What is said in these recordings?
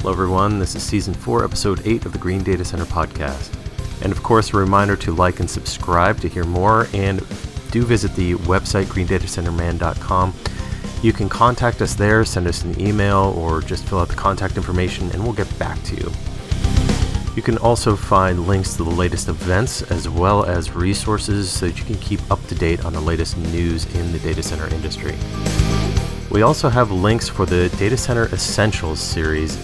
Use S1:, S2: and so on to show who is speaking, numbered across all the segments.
S1: Hello, everyone. This is season four, episode eight of the Green Data Center podcast. And of course, a reminder to like and subscribe to hear more. And do visit the website, greendatacenterman.com. You can contact us there, send us an email, or just fill out the contact information, and we'll get back to you. You can also find links to the latest events as well as resources so that you can keep up to date on the latest news in the data center industry. We also have links for the Data Center Essentials series,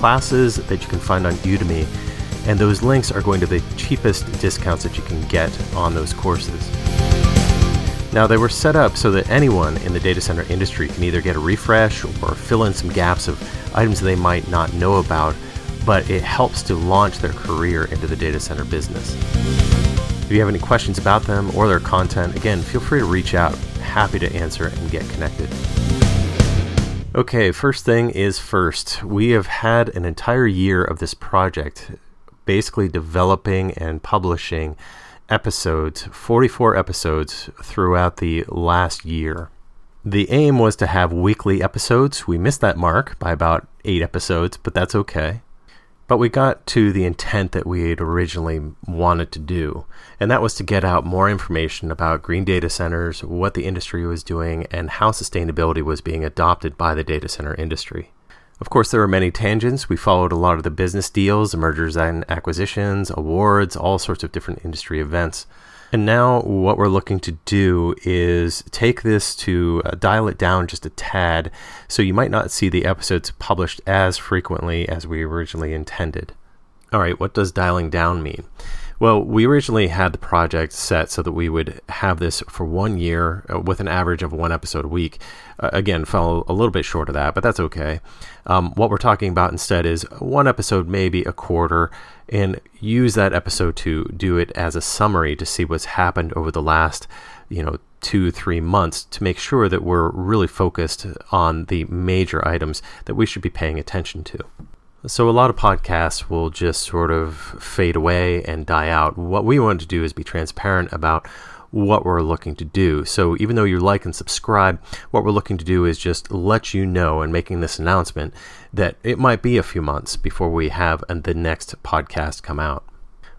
S1: classes that you can find on Udemy, and those links are going to the cheapest discounts that you can get on those courses. Now, they were set up so that anyone in the data center industry can either get a refresh or fill in some gaps of items they might not know about but it helps to launch their career into the data center business. If you have any questions about them or their content, again, feel free to reach out. Happy to answer and get connected. Okay, first thing is first. We have had an entire year of this project, basically developing and publishing episodes, 44 episodes throughout the last year. The aim was to have weekly episodes. We missed that mark by about eight episodes, but that's okay. But we got to the intent that we had originally wanted to do, and that was to get out more information about green data centers, what the industry was doing, and how sustainability was being adopted by the data center industry. Of course, there were many tangents. We followed a lot of the business deals, mergers and acquisitions, awards, all sorts of different industry events. And now, what we're looking to do is take this to uh, dial it down just a tad, so you might not see the episodes published as frequently as we originally intended. All right, what does dialing down mean? Well, we originally had the project set so that we would have this for one year uh, with an average of one episode a week. Uh, again, fell a little bit short of that, but that's okay. Um, what we're talking about instead is one episode, maybe a quarter, and use that episode to do it as a summary to see what's happened over the last, you know, two, three months to make sure that we're really focused on the major items that we should be paying attention to. So, a lot of podcasts will just sort of fade away and die out. What we want to do is be transparent about what we're looking to do. So, even though you like and subscribe, what we're looking to do is just let you know and making this announcement that it might be a few months before we have the next podcast come out.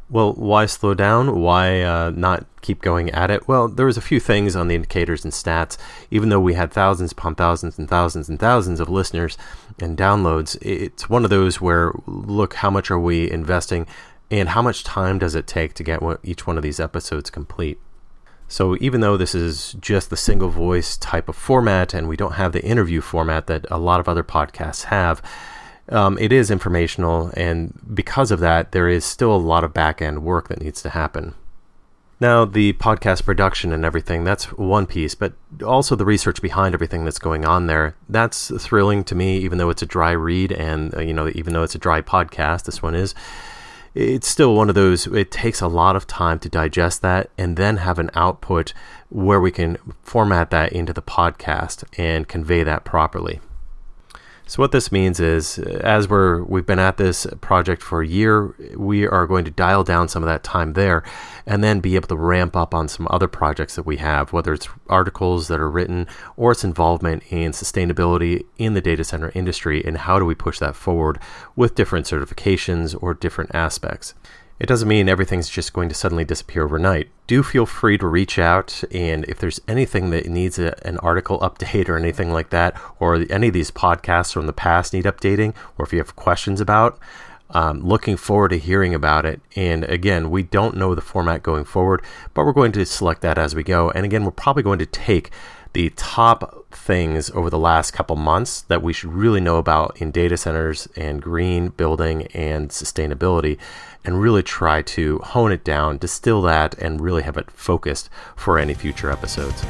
S1: Well, why slow down? Why uh, not keep going at it? Well, there was a few things on the indicators and stats. Even though we had thousands upon thousands and thousands and thousands of listeners and downloads, it's one of those where look how much are we investing and how much time does it take to get each one of these episodes complete. So even though this is just the single voice type of format and we don't have the interview format that a lot of other podcasts have, um, it is informational, and because of that, there is still a lot of back end work that needs to happen. Now, the podcast production and everything, that's one piece, but also the research behind everything that's going on there. That's thrilling to me, even though it's a dry read and, uh, you know, even though it's a dry podcast, this one is. It's still one of those, it takes a lot of time to digest that and then have an output where we can format that into the podcast and convey that properly. So what this means is, as we're we've been at this project for a year, we are going to dial down some of that time there, and then be able to ramp up on some other projects that we have, whether it's articles that are written or its involvement in sustainability in the data center industry, and how do we push that forward with different certifications or different aspects. It doesn't mean everything's just going to suddenly disappear overnight. Do feel free to reach out, and if there's anything that needs a, an article update or anything like that, or any of these podcasts from the past need updating, or if you have questions about, um, looking forward to hearing about it. And again, we don't know the format going forward, but we're going to select that as we go. And again, we're probably going to take the top things over the last couple months that we should really know about in data centers and green building and sustainability and really try to hone it down, distill that, and really have it focused for any future episodes.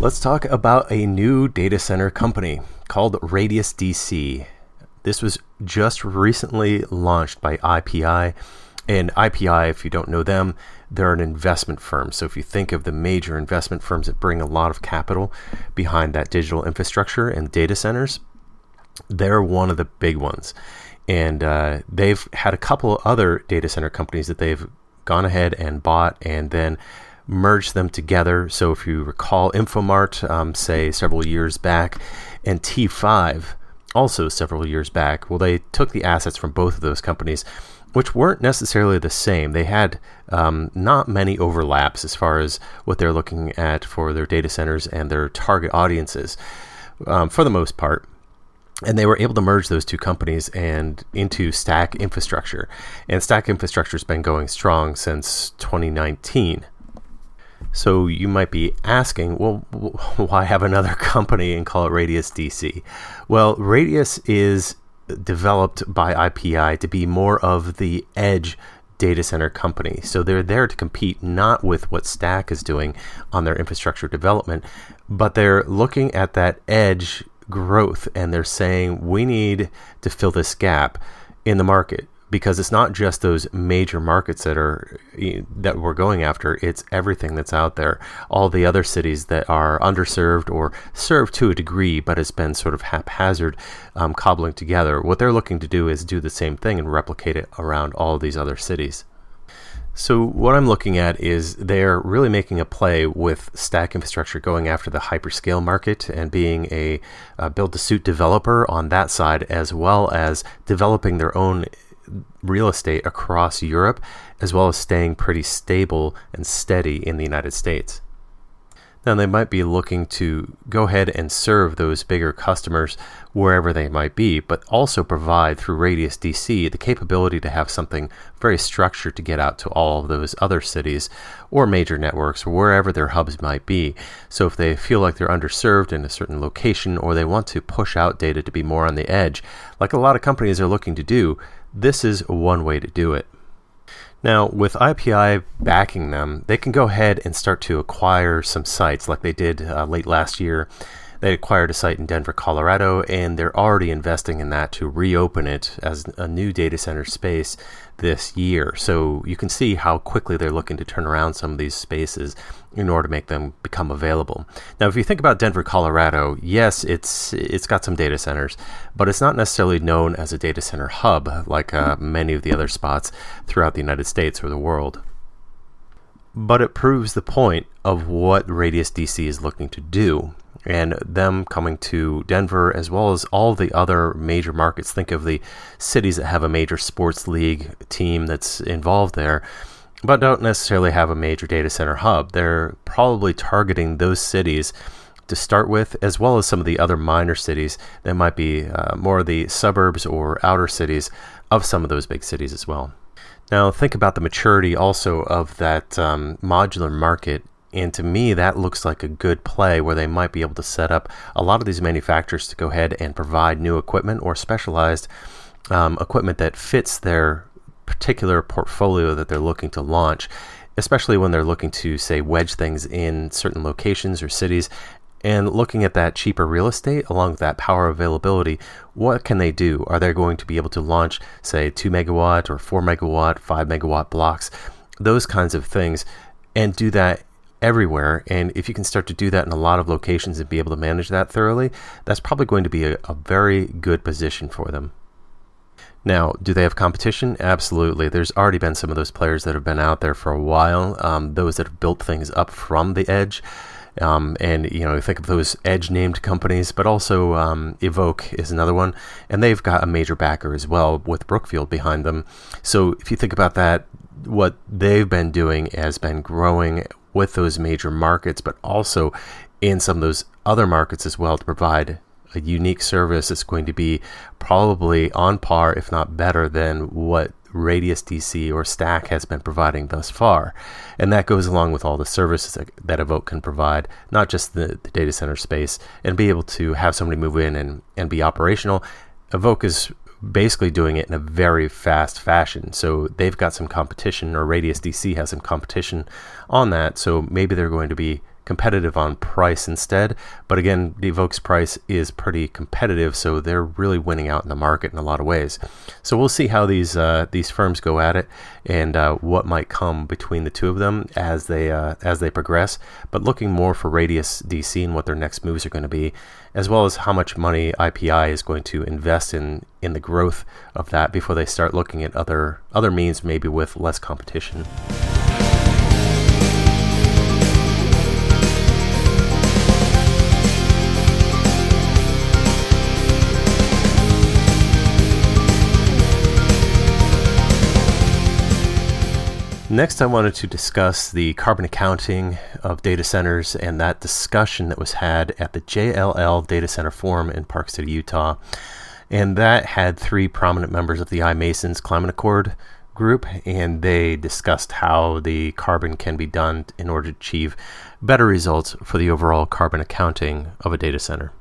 S1: Let's talk about a new data center company called Radius DC. This was just recently launched by IPI. And IPI, if you don't know them, they're an investment firm. So if you think of the major investment firms that bring a lot of capital behind that digital infrastructure and data centers, they're one of the big ones. And uh, they've had a couple other data center companies that they've gone ahead and bought and then merged them together. So if you recall, Infomart, um, say several years back, and T5, also several years back, well, they took the assets from both of those companies, which weren't necessarily the same. They had um, not many overlaps as far as what they're looking at for their data centers and their target audiences, um, for the most part and they were able to merge those two companies and into Stack Infrastructure. And Stack Infrastructure has been going strong since 2019. So you might be asking, well, why have another company and call it Radius DC? Well, Radius is developed by IPI to be more of the edge data center company. So they're there to compete not with what Stack is doing on their infrastructure development, but they're looking at that edge growth and they're saying we need to fill this gap in the market because it's not just those major markets that are that we're going after it's everything that's out there. All the other cities that are underserved or served to a degree but it's been sort of haphazard um, cobbling together. What they're looking to do is do the same thing and replicate it around all these other cities. So what I'm looking at is they're really making a play with Stack Infrastructure going after the hyperscale market and being a, a build-to-suit developer on that side, as well as developing their own real estate across Europe, as well as staying pretty stable and steady in the United States. Now, they might be looking to go ahead and serve those bigger customers wherever they might be, but also provide through Radius DC the capability to have something very structured to get out to all of those other cities or major networks or wherever their hubs might be. So, if they feel like they're underserved in a certain location or they want to push out data to be more on the edge, like a lot of companies are looking to do, this is one way to do it. Now, with IPI backing them, they can go ahead and start to acquire some sites like they did uh, late last year. They acquired a site in Denver, Colorado, and they're already investing in that to reopen it as a new data center space this year. So you can see how quickly they're looking to turn around some of these spaces in order to make them become available. Now, if you think about Denver, Colorado, yes, it's it's got some data centers, but it's not necessarily known as a data center hub like uh, many of the other spots throughout the United States or the world. But it proves the point of what Radius DC is looking to do and them coming to Denver as well as all the other major markets. Think of the cities that have a major sports league team that's involved there, but don't necessarily have a major data center hub. They're probably targeting those cities to start with, as well as some of the other minor cities that might be uh, more of the suburbs or outer cities of some of those big cities as well. Now, think about the maturity also of that um, modular market and to me, that looks like a good play where they might be able to set up a lot of these manufacturers to go ahead and provide new equipment or specialized um, equipment that fits their particular portfolio that they're looking to launch, especially when they're looking to, say, wedge things in certain locations or cities. And looking at that cheaper real estate along with that power availability, what can they do? Are they going to be able to launch, say, 2 megawatt or 4 megawatt, 5 megawatt blocks? Those kinds of things, and do that everywhere. And if you can start to do that in a lot of locations and be able to manage that thoroughly, that's probably going to be a, a very good position for them. Now, do they have competition? Absolutely. There's already been some of those players that have been out there for a while, um, those that have built things up from the edge. Um, and you know, think of those edge named companies, but also um, Evoque is another one, and they've got a major backer as well with Brookfield behind them. So if you think about that, what they've been doing has been growing with those major markets, but also in some of those other markets as well to provide a unique service that's going to be probably on par, if not better, than what Radius DC or Stack has been providing thus far. And that goes along with all the services that, Evoque can provide, not just the, the, data center space, and be able to have somebody move in and, and be operational. Evoque is basically doing it in a very fast fashion. So they've got some competition, or Radius DC has some competition on that. So maybe they're going to be competitive on price instead. But again, Evoque's price is pretty competitive, so they're really winning out in the market in a lot of ways. So we'll see how these uh, these firms go at it and uh, what might come between the two of them as they uh, as they progress. But looking more for Radius DC and what their next moves are going to be, as well as how much money IPI is going to invest in in the growth of that before they start looking at other other means, maybe with less competition. Next, I wanted to discuss the carbon accounting of data centers and that discussion that was had at the JLL Data Center Forum in Park City, Utah. And that had three prominent members of the iMasons Climate Accord group, and they discussed how the carbon can be done in order to achieve better results for the overall carbon accounting of a data center.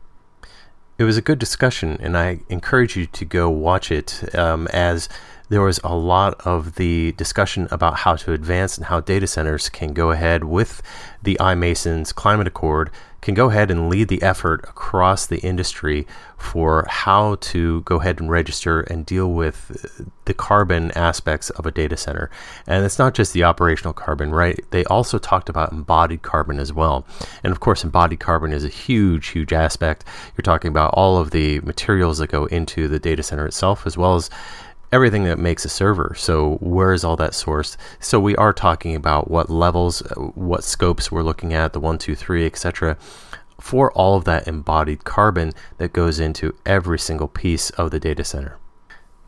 S1: It was a good discussion, and I encourage you to go watch it um, as there was a lot of the discussion about how to advance and how data centers can go ahead with the iMasons Climate Accord, can go ahead and lead the effort across the industry for how to go ahead and register and deal with the carbon aspects of a data center. And it's not just the operational carbon, right? They also talked about embodied carbon as well. And of course, embodied carbon is a huge, huge aspect. You're talking about all of the materials that go into the data center itself, as well as everything that makes a server. So where is all that sourced? So we are talking about what levels, uh, what scopes we're looking at, the one, two, three, etc. For all of that embodied carbon that goes into every single piece of the data center.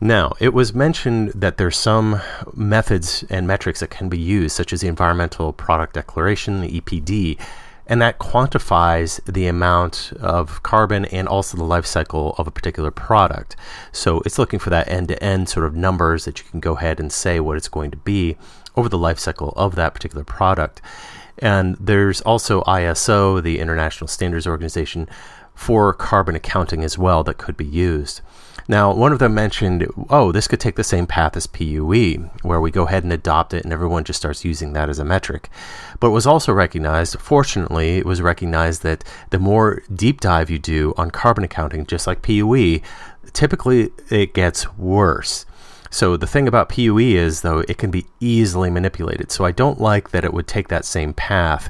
S1: Now, it was mentioned that there's some methods and metrics that can be used, such as the Environmental Product Declaration, the EPD, and that quantifies the amount of carbon and also the life cycle of a particular product. So it's looking for that end to end sort of numbers that you can go ahead and say what it's going to be over the life cycle of that particular product. And there's also ISO, the International Standards Organization, for carbon accounting as well that could be used. Now, one of them mentioned, oh, this could take the same path as PUE, where we go ahead and adopt it and everyone just starts using that as a metric. But it was also recognized, fortunately, it was recognized that the more deep dive you do on carbon accounting, just like PUE, typically it gets worse. So the thing about PUE is, though, it can be easily manipulated. So I don't like that it would take that same path.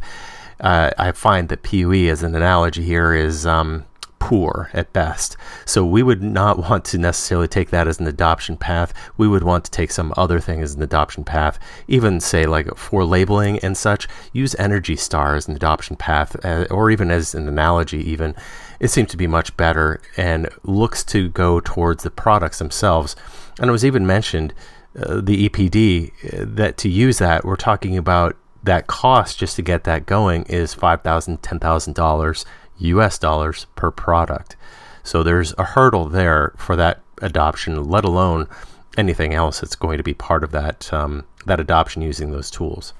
S1: Uh, I find that PUE, as an analogy here, is. Um, poor at best. So we would not want to necessarily take that as an adoption path. We would want to take some other thing as an adoption path. Even say like for labeling and such, use Energy Star as an adoption path, uh, or even as an analogy. Even it seems to be much better and looks to go towards the products themselves. And it was even mentioned uh, the EPD uh, that to use that we're talking about that cost just to get that going is five thousand, ten thousand dollars US dollars per product. So there's a hurdle there for that adoption, let alone anything else that's going to be part of that um, that adoption using those tools.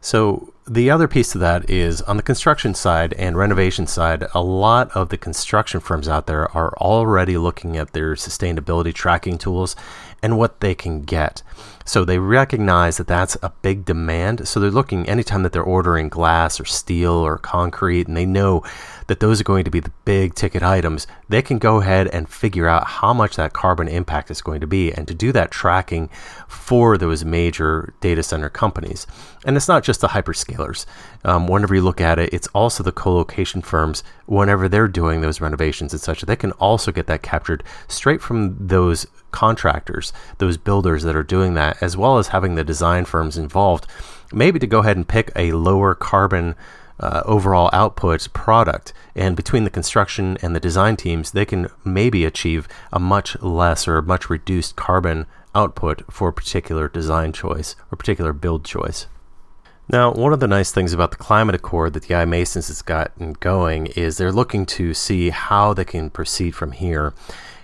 S1: So the other piece of that is on the construction side and renovation side, a lot of the construction firms out there are already looking at their sustainability tracking tools and what they can get. So they recognize that that's a big demand. So they're looking anytime that they're ordering glass or steel or concrete, and they know that those are going to be the big ticket items, they can go ahead and figure out how much that carbon impact is going to be and to do that tracking for those major data center companies. And it's not just the hyperscalers. Um, whenever you look at it, it's also the co location firms, whenever they're doing those renovations and such, they can also get that captured straight from those contractors, those builders that are doing that, as well as having the design firms involved, maybe to go ahead and pick a lower carbon uh, overall output product. And between the construction and the design teams, they can maybe achieve a much less or much reduced carbon output for a particular design choice or particular build choice. Now, one of the nice things about the Climate Accord that the iMasons has gotten going is they're looking to see how they can proceed from here.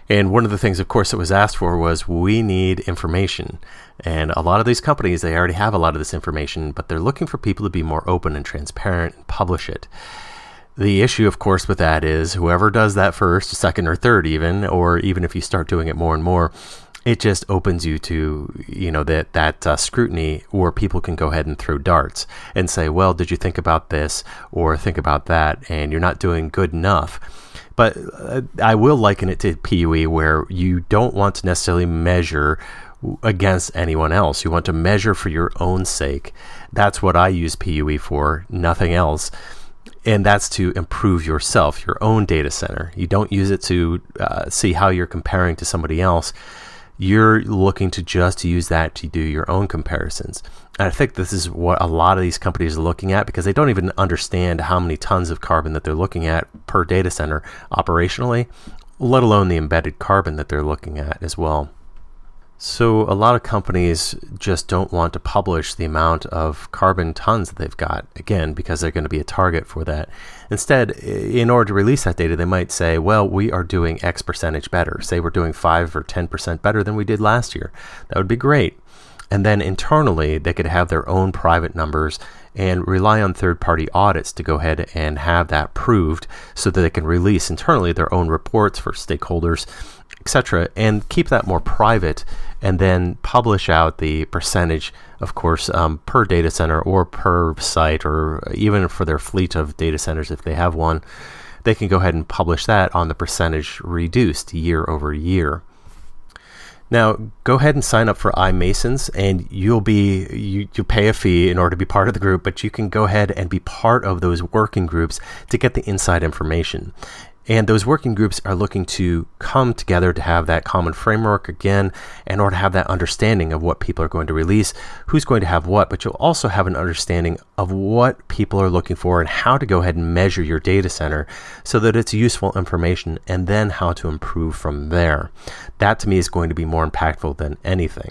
S1: And one of the things, of course, that was asked for was we need information. And a lot of these companies, they already have a lot of this information, but they're looking for people to be more open and transparent and publish it. The issue, of course, with that is whoever does that first, second, or third, even, or even if you start doing it more and more, it just opens you to you know that that uh, scrutiny where people can go ahead and throw darts and say, well, did you think about this or think about that, and you're not doing good enough but uh, I will liken it to PUE, where you don't want to necessarily measure against anyone else. You want to measure for your own sake. That's what I use PUE for, nothing else. And that's to improve yourself, your own data center. You don't use it to uh, see how you're comparing to somebody else you're looking to just use that to do your own comparisons. And I think this is what a lot of these companies are looking at because they don't even understand how many tons of carbon that they're looking at per data center operationally, let alone the embedded carbon that they're looking at as well. So, a lot of companies just don't want to publish the amount of carbon tons that they've got, again, because they're going to be a target for that. Instead, in order to release that data, they might say, well, we are doing X percentage better. Say we're doing 5 or 10% better than we did last year. That would be great. And then internally, they could have their own private numbers and rely on third party audits to go ahead and have that proved so that they can release internally their own reports for stakeholders etc., and keep that more private, and then publish out the percentage, of course, um, per data center or per site, or even for their fleet of data centers if they have one. They can go ahead and publish that on the percentage reduced year over year. Now, go ahead and sign up for iMasons, and you'll be you, you pay a fee in order to be part of the group, but you can go ahead and be part of those working groups to get the inside information. And those working groups are looking to come together to have that common framework again, in order to have that understanding of what people are going to release, who's going to have what, but you'll also have an understanding of what people are looking for and how to go ahead and measure your data center so that it's useful information and then how to improve from there. That to me is going to be more impactful than anything.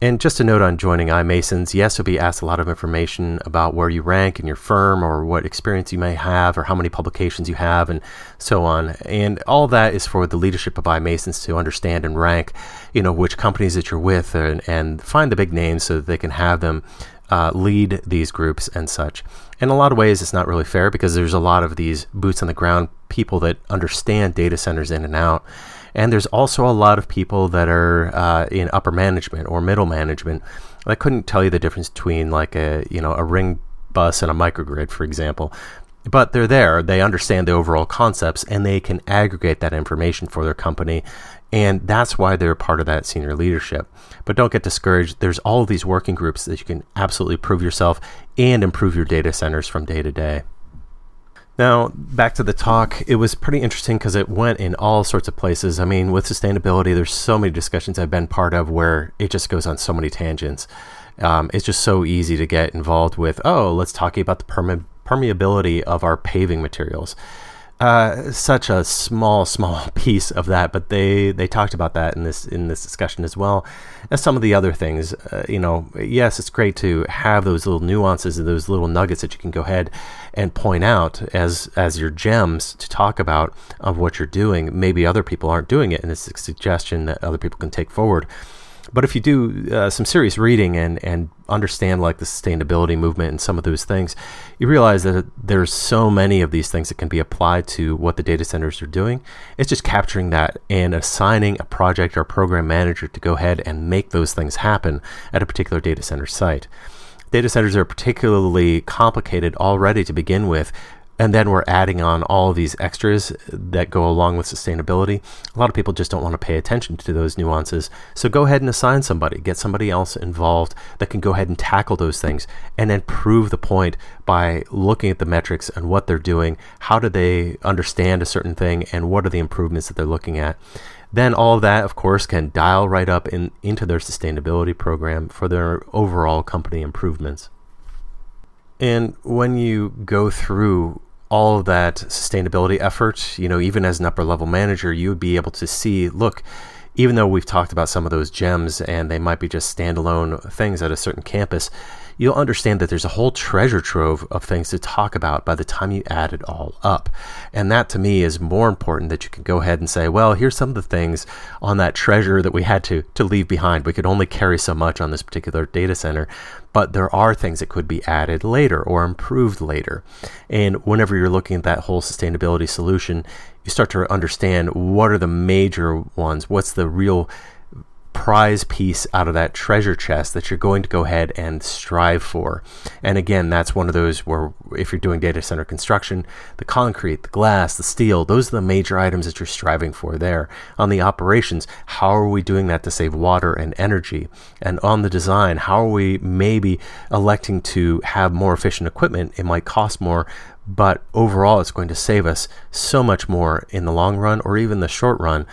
S1: And just a note on joining iMasons, yes, you'll be asked a lot of information about where you rank in your firm or what experience you may have or how many publications you have and so on. And all that is for the leadership of iMasons to understand and rank, you know, which companies that you're with and, and find the big names so that they can have them uh, lead these groups and such. In a lot of ways, it's not really fair because there's a lot of these boots on the ground people that understand data centers in and out and there's also a lot of people that are uh, in upper management or middle management. I couldn't tell you the difference between like a you know a ring bus and a microgrid, for example. But they're there. They understand the overall concepts, and they can aggregate that information for their company, and that's why they're part of that senior leadership. But don't get discouraged. There's all these working groups that you can absolutely prove yourself and improve your data centers from day to day. Now, back to the talk, it was pretty interesting because it went in all sorts of places. I mean, with sustainability, there's so many discussions I've been part of where it just goes on so many tangents. Um, it's just so easy to get involved with, oh, let's talk about the perme- permeability of our paving materials. Uh, such a small, small piece of that, but they they talked about that in this in this discussion as well as some of the other things. Uh, you know, yes, it's great to have those little nuances and those little nuggets that you can go ahead and point out as as your gems to talk about of what you're doing. Maybe other people aren't doing it, and it's a suggestion that other people can take forward. But if you do uh, some serious reading and, and understand like the sustainability movement and some of those things, you realize that there's so many of these things that can be applied to what the data centers are doing. It's just capturing that and assigning a project or program manager to go ahead and make those things happen at a particular data center site. Data centers are particularly complicated already to begin with and then we're adding on all these extras that go along with sustainability. A lot of people just don't want to pay attention to those nuances. So go ahead and assign somebody, get somebody else involved that can go ahead and tackle those things and then prove the point by looking at the metrics and what they're doing. How do they understand a certain thing and what are the improvements that they're looking at? Then all of that, of course, can dial right up in, into their sustainability program for their overall company improvements. And when you go through all of that sustainability effort, you know, even as an upper level manager, you would be able to see, look, even though we've talked about some of those gems and they might be just standalone things at a certain campus, you'll understand that there's a whole treasure trove of things to talk about by the time you add it all up. And that to me is more important that you can go ahead and say, well, here's some of the things on that treasure that we had to, to leave behind. We could only carry so much on this particular data center, but there are things that could be added later or improved later. And whenever you're looking at that whole sustainability solution, you start to understand what are the major ones, what's the real prize piece out of that treasure chest that you're going to go ahead and strive for. And again, that's one of those where if you're doing data center construction, the concrete, the glass, the steel, those are the major items that you're striving for there. On the operations, how are we doing that to save water and energy? And on the design, how are we maybe electing to have more efficient equipment? It might cost more, but overall it's going to save us so much more in the long run or even the short run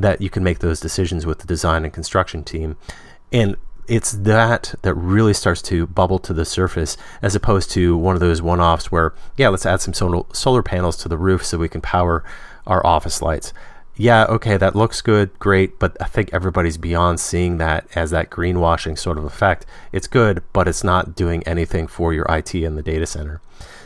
S1: that you can make those decisions with the design and construction team. And it's that that really starts to bubble to the surface as opposed to one of those one offs where, yeah, let's add some solar, solar panels to the roof so we can power our office lights. yeah, okay, that looks good, great, but I think everybody's beyond seeing that as that greenwashing sort of effect. It's good, but it's not doing anything for your IT in the data center.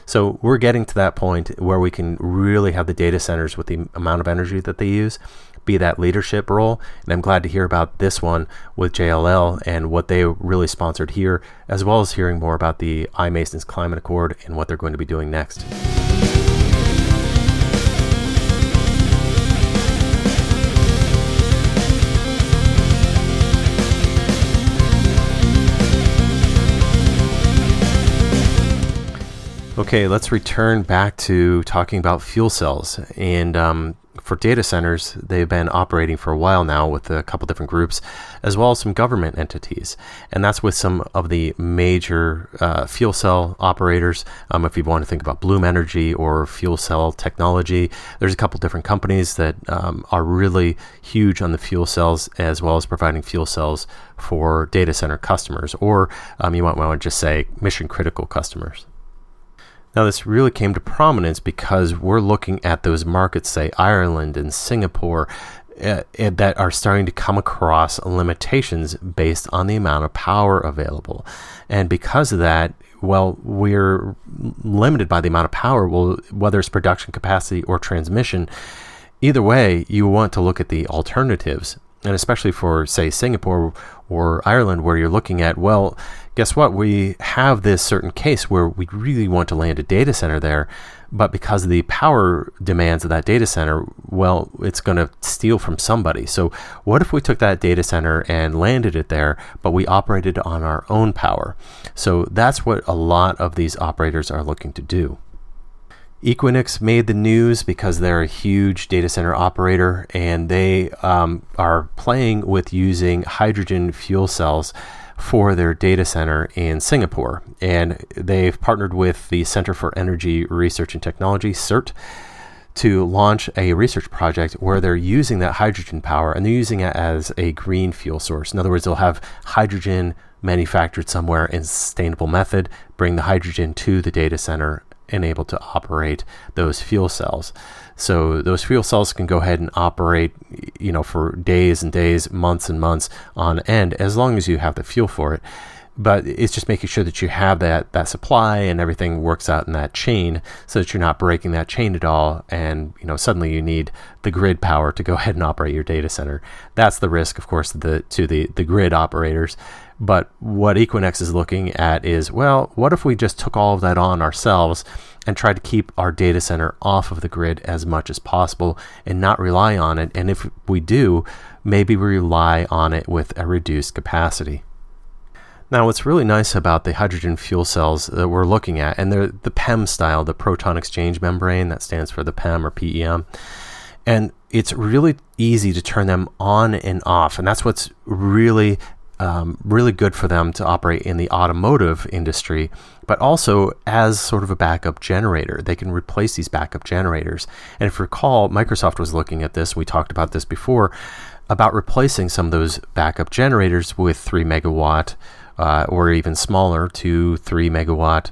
S1: So we're getting to that point where we can really have the data centers with the amount of energy that they use be that leadership role. And I'm glad to hear about this one with JLL and what they really sponsored here, as well as hearing more about the iMasons Climate Accord and what they're going to be doing next. Okay, let's return back to talking about fuel cells. And um, for data centers, they've been operating for a while now with a couple different groups, as well as some government entities. And that's with some of the major uh, fuel cell operators. Um, if you want to think about Bloom Energy or Fuel Cell Technology, there's a couple different companies that um, are really huge on the fuel cells, as well as providing fuel cells for data center customers, or um, you might want to just say mission critical customers. Now, this really came to prominence because we're looking at those markets, say Ireland and Singapore, uh, that are starting to come across limitations based on the amount of power available. And because of that, well, we're limited by the amount of power, well, whether it's production capacity or transmission. Either way, you want to look at the alternatives and especially for say Singapore or Ireland, where you're looking at, well, guess what? We have this certain case where we really want to land a data center there, but because of the power demands of that data center, well, it's going to steal from somebody. So, what if we took that data center and landed it there, but we operated on our own power? So, that's what a lot of these operators are looking to do. Equinix made the news because they're a huge data center operator and they um, are playing with using hydrogen fuel cells for their data center in Singapore. And they've partnered with the Center for Energy Research and Technology, CERT, to launch a research project where they're using that hydrogen power and they're using it as a green fuel source. In other words, they'll have hydrogen manufactured somewhere in a sustainable method, bring the hydrogen to the data center and able to operate those fuel cells. So those fuel cells can go ahead and operate, you know, for days and days, months and months on end, as long as you have the fuel for it. But it's just making sure that you have that that supply and everything works out in that chain, so that you're not breaking that chain at all. And you know, suddenly you need the grid power to go ahead and operate your data center. That's the risk, of course, the to the the grid operators. But what Equinix is looking at is well, what if we just took all of that on ourselves and tried to keep our data center off of the grid as much as possible and not rely on it? And if we do, maybe we rely on it with a reduced capacity. Now, what's really nice about the hydrogen fuel cells that we're looking at, and they're the PEM style, the proton exchange membrane, that stands for the PEM or PEM. And it's really easy to turn them on and off. And that's what's really um, really good for them to operate in the automotive industry, but also as sort of a backup generator. They can replace these backup generators. And if you recall, Microsoft was looking at this, we talked about this before, about replacing some of those backup generators with 3 megawatt uh, or even smaller, 2, 3 megawatt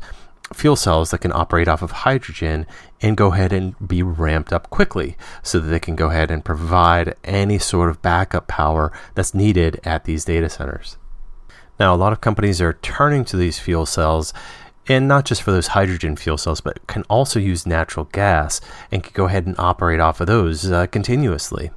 S1: fuel cells that can operate off of hydrogen and go ahead and be ramped up quickly so that they can go ahead and provide any sort of backup power that's needed at these data centers. Now, a lot of companies are turning to these fuel cells and not just for those hydrogen fuel cells, but can also use natural gas and can go ahead and operate off of those uh, continuously.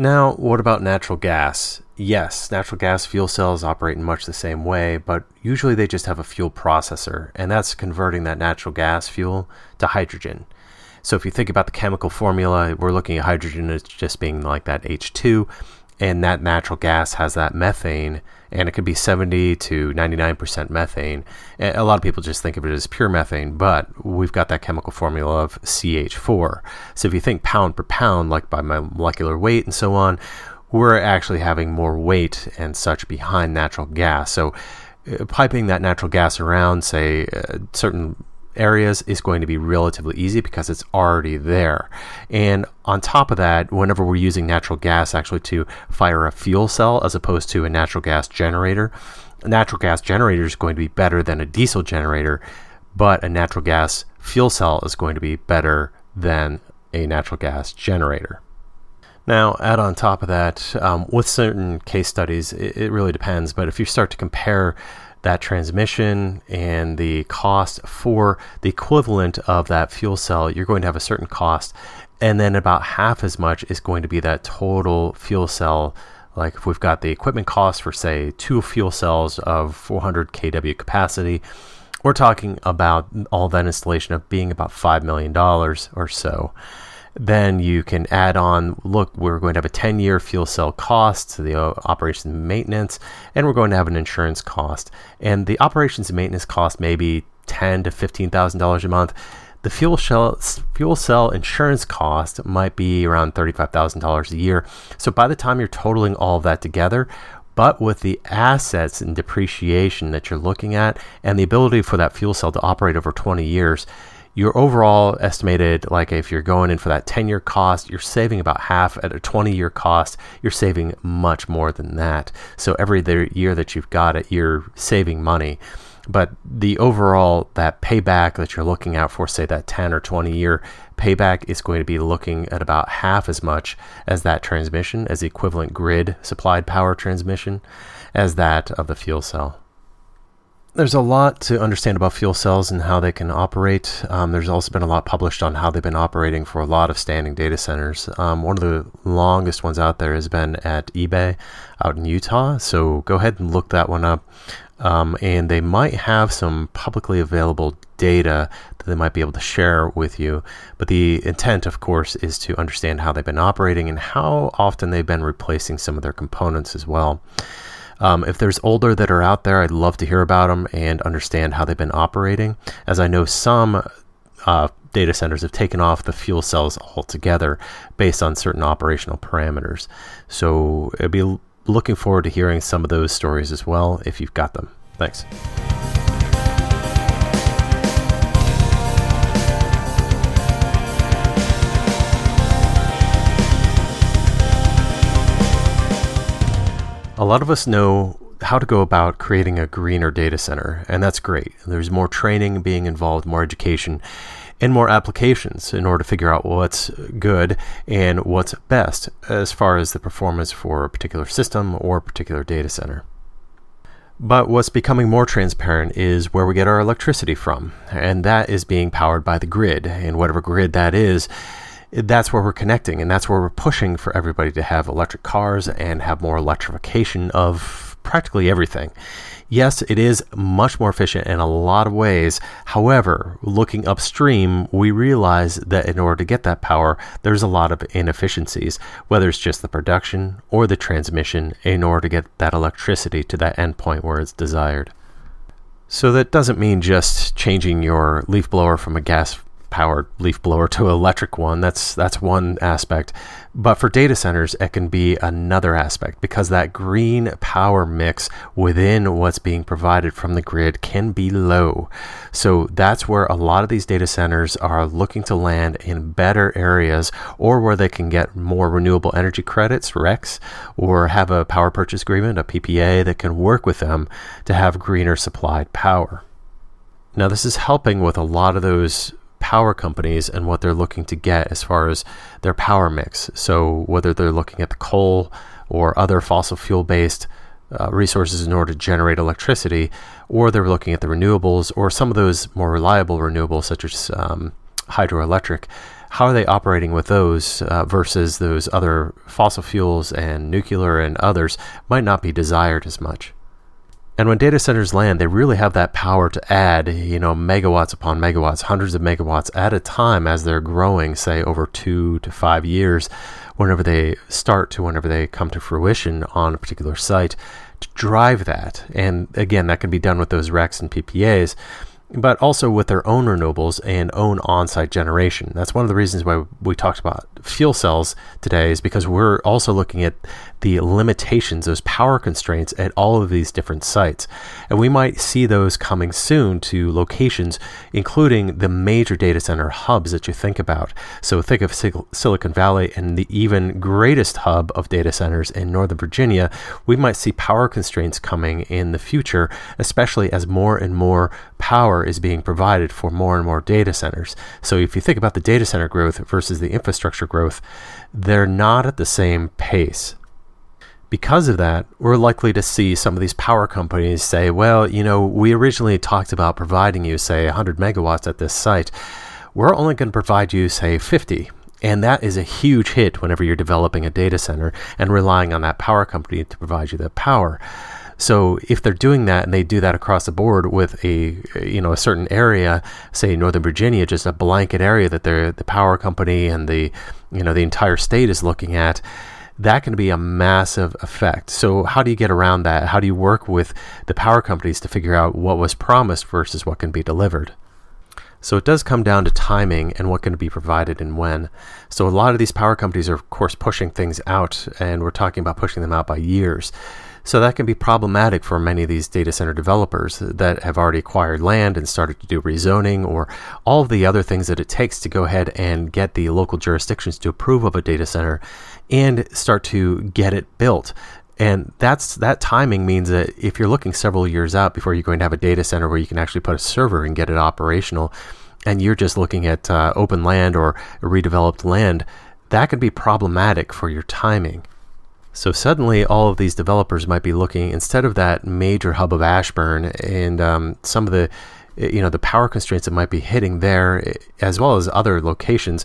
S1: Now, what about natural gas? Yes, natural gas fuel cells operate in much the same way, but usually they just have a fuel processor, and that's converting that natural gas fuel to hydrogen. So if you think about the chemical formula, we're looking at hydrogen as just being like that H2, and that natural gas has that methane, and it could be 70 to 99% methane. A lot of people just think of it as pure methane, but we've got that chemical formula of CH4. So if you think pound per pound, like by my molecular weight and so on, we're actually having more weight and such behind natural gas. So uh, piping that natural gas around, say, uh, certain areas is going to be relatively easy because it's already there. And on top of that, whenever we're using natural gas actually to fire a fuel cell as opposed to a natural gas generator, a natural gas generator is going to be better than a diesel generator, but a natural gas fuel cell is going to be better than a natural gas generator. Now, add on top of that, um, with certain case studies, it, it really depends. But if you start to compare that transmission and the cost for the equivalent of that fuel cell, you're going to have a certain cost. And then about half as much is going to be that total fuel cell. Like if we've got the equipment cost for, say, two fuel cells of 400 kW capacity, we're talking about all that installation of being about $5 million or so. Then you can add on, look, we're going to have a 10 year fuel cell cost to the uh, operations and maintenance, and we're going to have an insurance cost. And the operations and maintenance cost may be ten to $15,000 a month. The fuel cell, fuel cell insurance cost might be around $35,000 a year. So by the time you're totaling all of that together, but with the assets and depreciation that you're looking at and the ability for that fuel cell to operate over 20 years, your overall estimated, like if you're going in for that 10 year cost, you're saving about half at a 20 year cost. You're saving much more than that. So every year that you've got it, you're saving money. But the overall, that payback that you're looking out for, say, that 10 or 20 year payback is going to be looking at about half as much as that transmission, as the equivalent grid supplied power transmission, as that of the fuel cell there's a lot to understand about fuel cells and how they can operate. Um, there's also been a lot published on how they've been operating for a lot of standing data centers. Um, one of the longest ones out there has been at eBay out in Utah. So go ahead and look that one up. Um, and they might have some publicly available data that they might be able to share with you. But the intent, of course, is to understand how they've been operating and how often they've been replacing some of their components as well. Um, if there's older that are out there, I'd love to hear about them and understand how they've been operating. As I know some uh, data centers have taken off the fuel cells altogether based on certain operational parameters. So I'd be looking forward to hearing some of those stories as well if you've got them. Thanks. A lot of us know how to go about creating a greener data center, and that's great. There's more training being involved, more education, and more applications in order to figure out what's good and what's best as far as the performance for a particular system or a particular data center. But what's becoming more transparent is where we get our electricity from, and that is being powered by the grid. And whatever grid that is, that's where we're connecting and that's where we're pushing for everybody to have electric cars and have more electrification of practically everything. Yes, it is much more efficient in a lot of ways. However, looking upstream, we realize that in order to get that power, there's a lot of inefficiencies, whether it's just the production or the transmission, in order to get that electricity to that endpoint where it's desired. So that doesn't mean just changing your leaf blower from a gas powered leaf blower to electric one. That's that's one aspect. But for data centers, it can be another aspect because that green power mix within what's being provided from the grid can be low. So that's where a lot of these data centers are looking to land in better areas or where they can get more renewable energy credits, RECs, or have a power purchase agreement, a PPA that can work with them to have greener supplied power. Now, this is helping with a lot of those power companies and what they're looking to get as far as their power mix. So, whether they're looking at the coal or other fossil fuel based uh, resources in order to generate electricity, or they're looking at the renewables or some of those more reliable renewables, such as um, hydroelectric. How are they operating with those uh, versus those other fossil fuels and nuclear and others might not be desired as much? And when data centers land, they really have that power to add, you know, megawatts upon megawatts, hundreds of megawatts at a time as they're growing, say over two to five years, whenever they start to whenever they come to fruition on a particular site to drive that. And again, that can be done with those RECs and PPAs but also with their own renewables and own on-site generation. That's one of the reasons why we talked about fuel cells today is because we're also looking at the limitations, those power constraints at all of these different sites. And we might see those coming soon to locations, including the major data center hubs that you think about. So think of Silicon Valley and the even greatest hub of data centers in Northern Virginia. We might see power constraints coming in the future, especially as more and more power is being provided for more and more data centers. So if you think about the data center growth versus the infrastructure growth, they're not at the same pace. Because of that, we're likely to see some of these power companies say, well, you know, we originally talked about providing you, say, 100 megawatts at this site. We're only going to provide you, say, 50. And that is a huge hit whenever you're developing a data center and relying on that power company to provide you the power. So if they're doing that and they do that across the board with a you know a certain area, say Northern Virginia, just a blanket area that the the power company and the you know the entire state is looking at, that can be a massive effect. So how do you get around that? How do you work with the power companies to figure out what was promised versus what can be delivered? So it does come down to timing and what can be provided and when. So a lot of these power companies are, of course, pushing things out, and we're talking about pushing them out by years. So that can be problematic for many of these data center developers that have already acquired land and started to do rezoning or all the other things that it takes to go ahead and get the local jurisdictions to approve of a data center and start to get it built. And that's that timing means that if you're looking several years out before you're going to have a data center where you can actually put a server and get it operational, and you're just looking at uh, open land or redeveloped land, that can be problematic for your timing. So suddenly, all of these developers might be looking instead of that major hub of Ashburn and um, some of the, you know, the power constraints that might be hitting there, as well as other locations.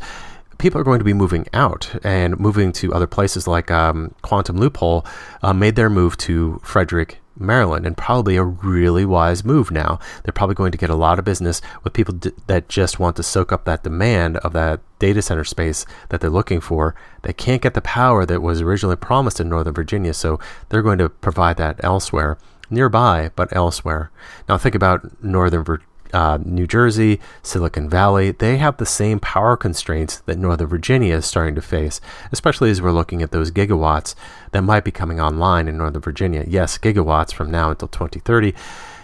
S1: People are going to be moving out and moving to other places like um, Quantum Loophole uh, made their move to Frederick, Maryland, and probably a really wise move now. They're probably going to get a lot of business with people d- that just want to soak up that demand of that data center space that they're looking for. They can't get the power that was originally promised in Northern Virginia, so they're going to provide that elsewhere, nearby, but elsewhere. Now, think about Northern Virginia uh, New Jersey, Silicon Valley, they have the same power constraints that Northern Virginia is starting to face, especially as we're looking at those gigawatts that might be coming online in Northern Virginia. Yes, gigawatts from now until 2030.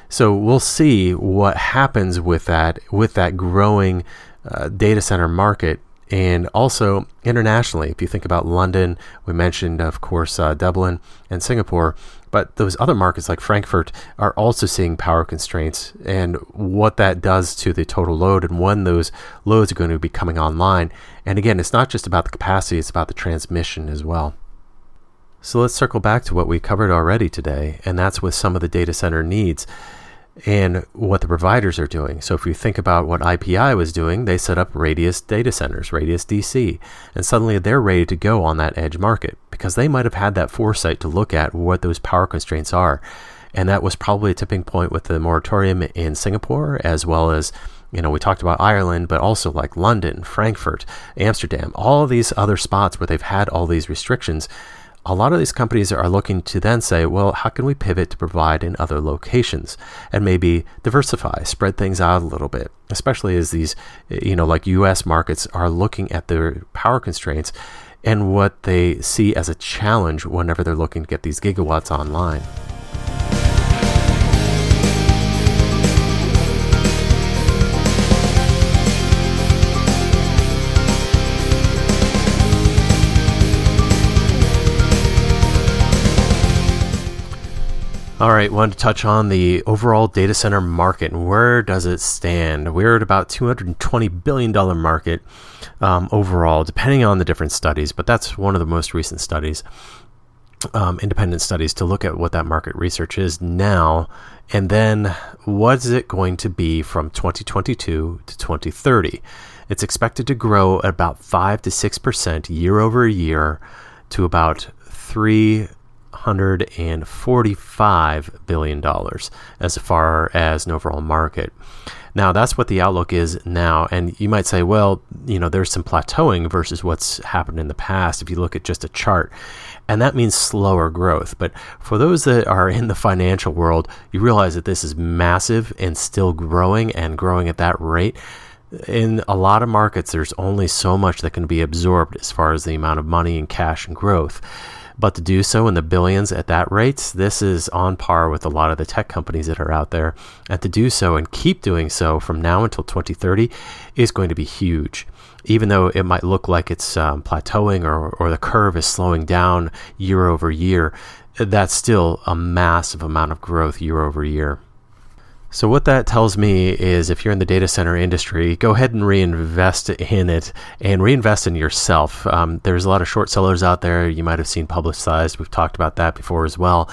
S1: So we'll see what happens with that with that growing uh, data center market and also internationally. If you think about London, we mentioned, of course, uh, Dublin and Singapore. But those other markets like Frankfurt are also seeing power constraints and what that does to the total load and when those loads are going to be coming online. And again, it's not just about the capacity, it's about the transmission as well. So let's circle back to what we covered already today, and that's with some of the data center needs and what the providers are doing. So if you think about what IPI was doing, they set up Radius data centers, Radius DC, and suddenly they're ready to go on that edge market because they might have had that foresight to look at what those power constraints are. And that was probably a tipping point with the moratorium in Singapore as well as you know, we talked about Ireland, but also like London, Frankfurt, Amsterdam, all these other spots where they've had all these restrictions a lot of these companies are looking to then say, well, how can we pivot to provide in other locations and maybe diversify, spread things out a little bit, especially as these, you know, like US markets are looking at their power constraints and what they see as a challenge whenever they're looking to get these gigawatts online. All right, wanted to touch on the overall data center market and where does it stand? We're at about $220 billion market um, overall, depending on the different studies, but that's one of the most recent studies, um, independent studies, to look at what that market research is now. And then what is it going to be from 2022 to 2030? It's expected to grow at about 5 to 6% year over year to about 3 $145 billion as far as an overall market. Now, that's what the outlook is now. And you might say, well, you know, there's some plateauing versus what's happened in the past if you look at just a chart. And that means slower growth. But for those that are in the financial world, you realize that this is massive and still growing and growing at that rate. In a lot of markets, there's only so much that can be absorbed as far as the amount of money and cash and growth. But to do so in the billions at that rate, this is on par with a lot of the tech companies that are out there. And to do so and keep doing so from now until 2030 is going to be huge. Even though it might look like it's um, plateauing or, or the curve is slowing down year over year, that's still a massive amount of growth year over year. So, what that tells me is if you're in the data center industry, go ahead and reinvest in it and reinvest in yourself. Um, there's a lot of short sellers out there. You might have seen publicized. We've talked about that before as well.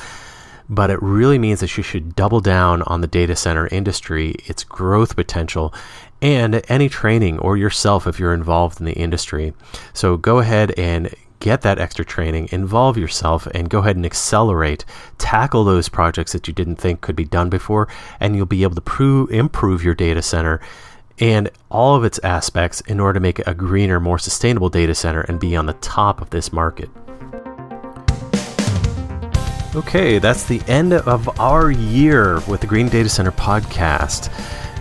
S1: But it really means that you should double down on the data center industry, its growth potential, and any training or yourself if you're involved in the industry. So, go ahead and get that extra training, involve yourself, and go ahead and accelerate. Tackle those projects that you didn't think could be done before, and you'll be able to prove, improve your data center and all of its aspects in order to make a greener, more sustainable data center and be on the top of this market. Okay, that's the end of our year with the Green Data Center podcast.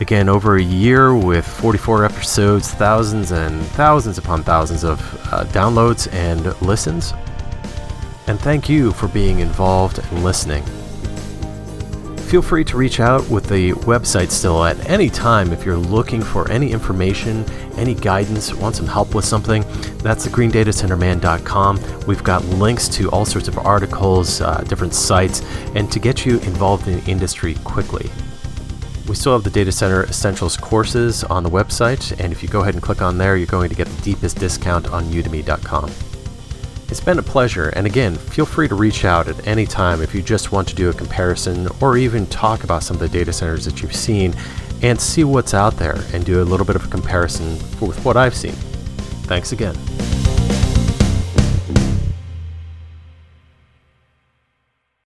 S1: Again, over a year with 44 episodes, thousands and thousands upon thousands of uh, downloads and listens. And thank you for being involved and listening. Feel free to reach out with the website still at any time if you're looking for any information, any guidance, want some help with something. That's the greendatacenterman.com. We've got links to all sorts of articles, uh, different sites, and to get you involved in the industry quickly. We still have the Data Center Essentials courses on the website, and if you go ahead and click on there, you're going to get the deepest discount on udemy.com. It's been a pleasure, and again, feel free to reach out at any time if you just want to do a comparison or even talk about some of the data centers that you've seen and see what's out there and do a little bit of a comparison with what I've seen. Thanks again.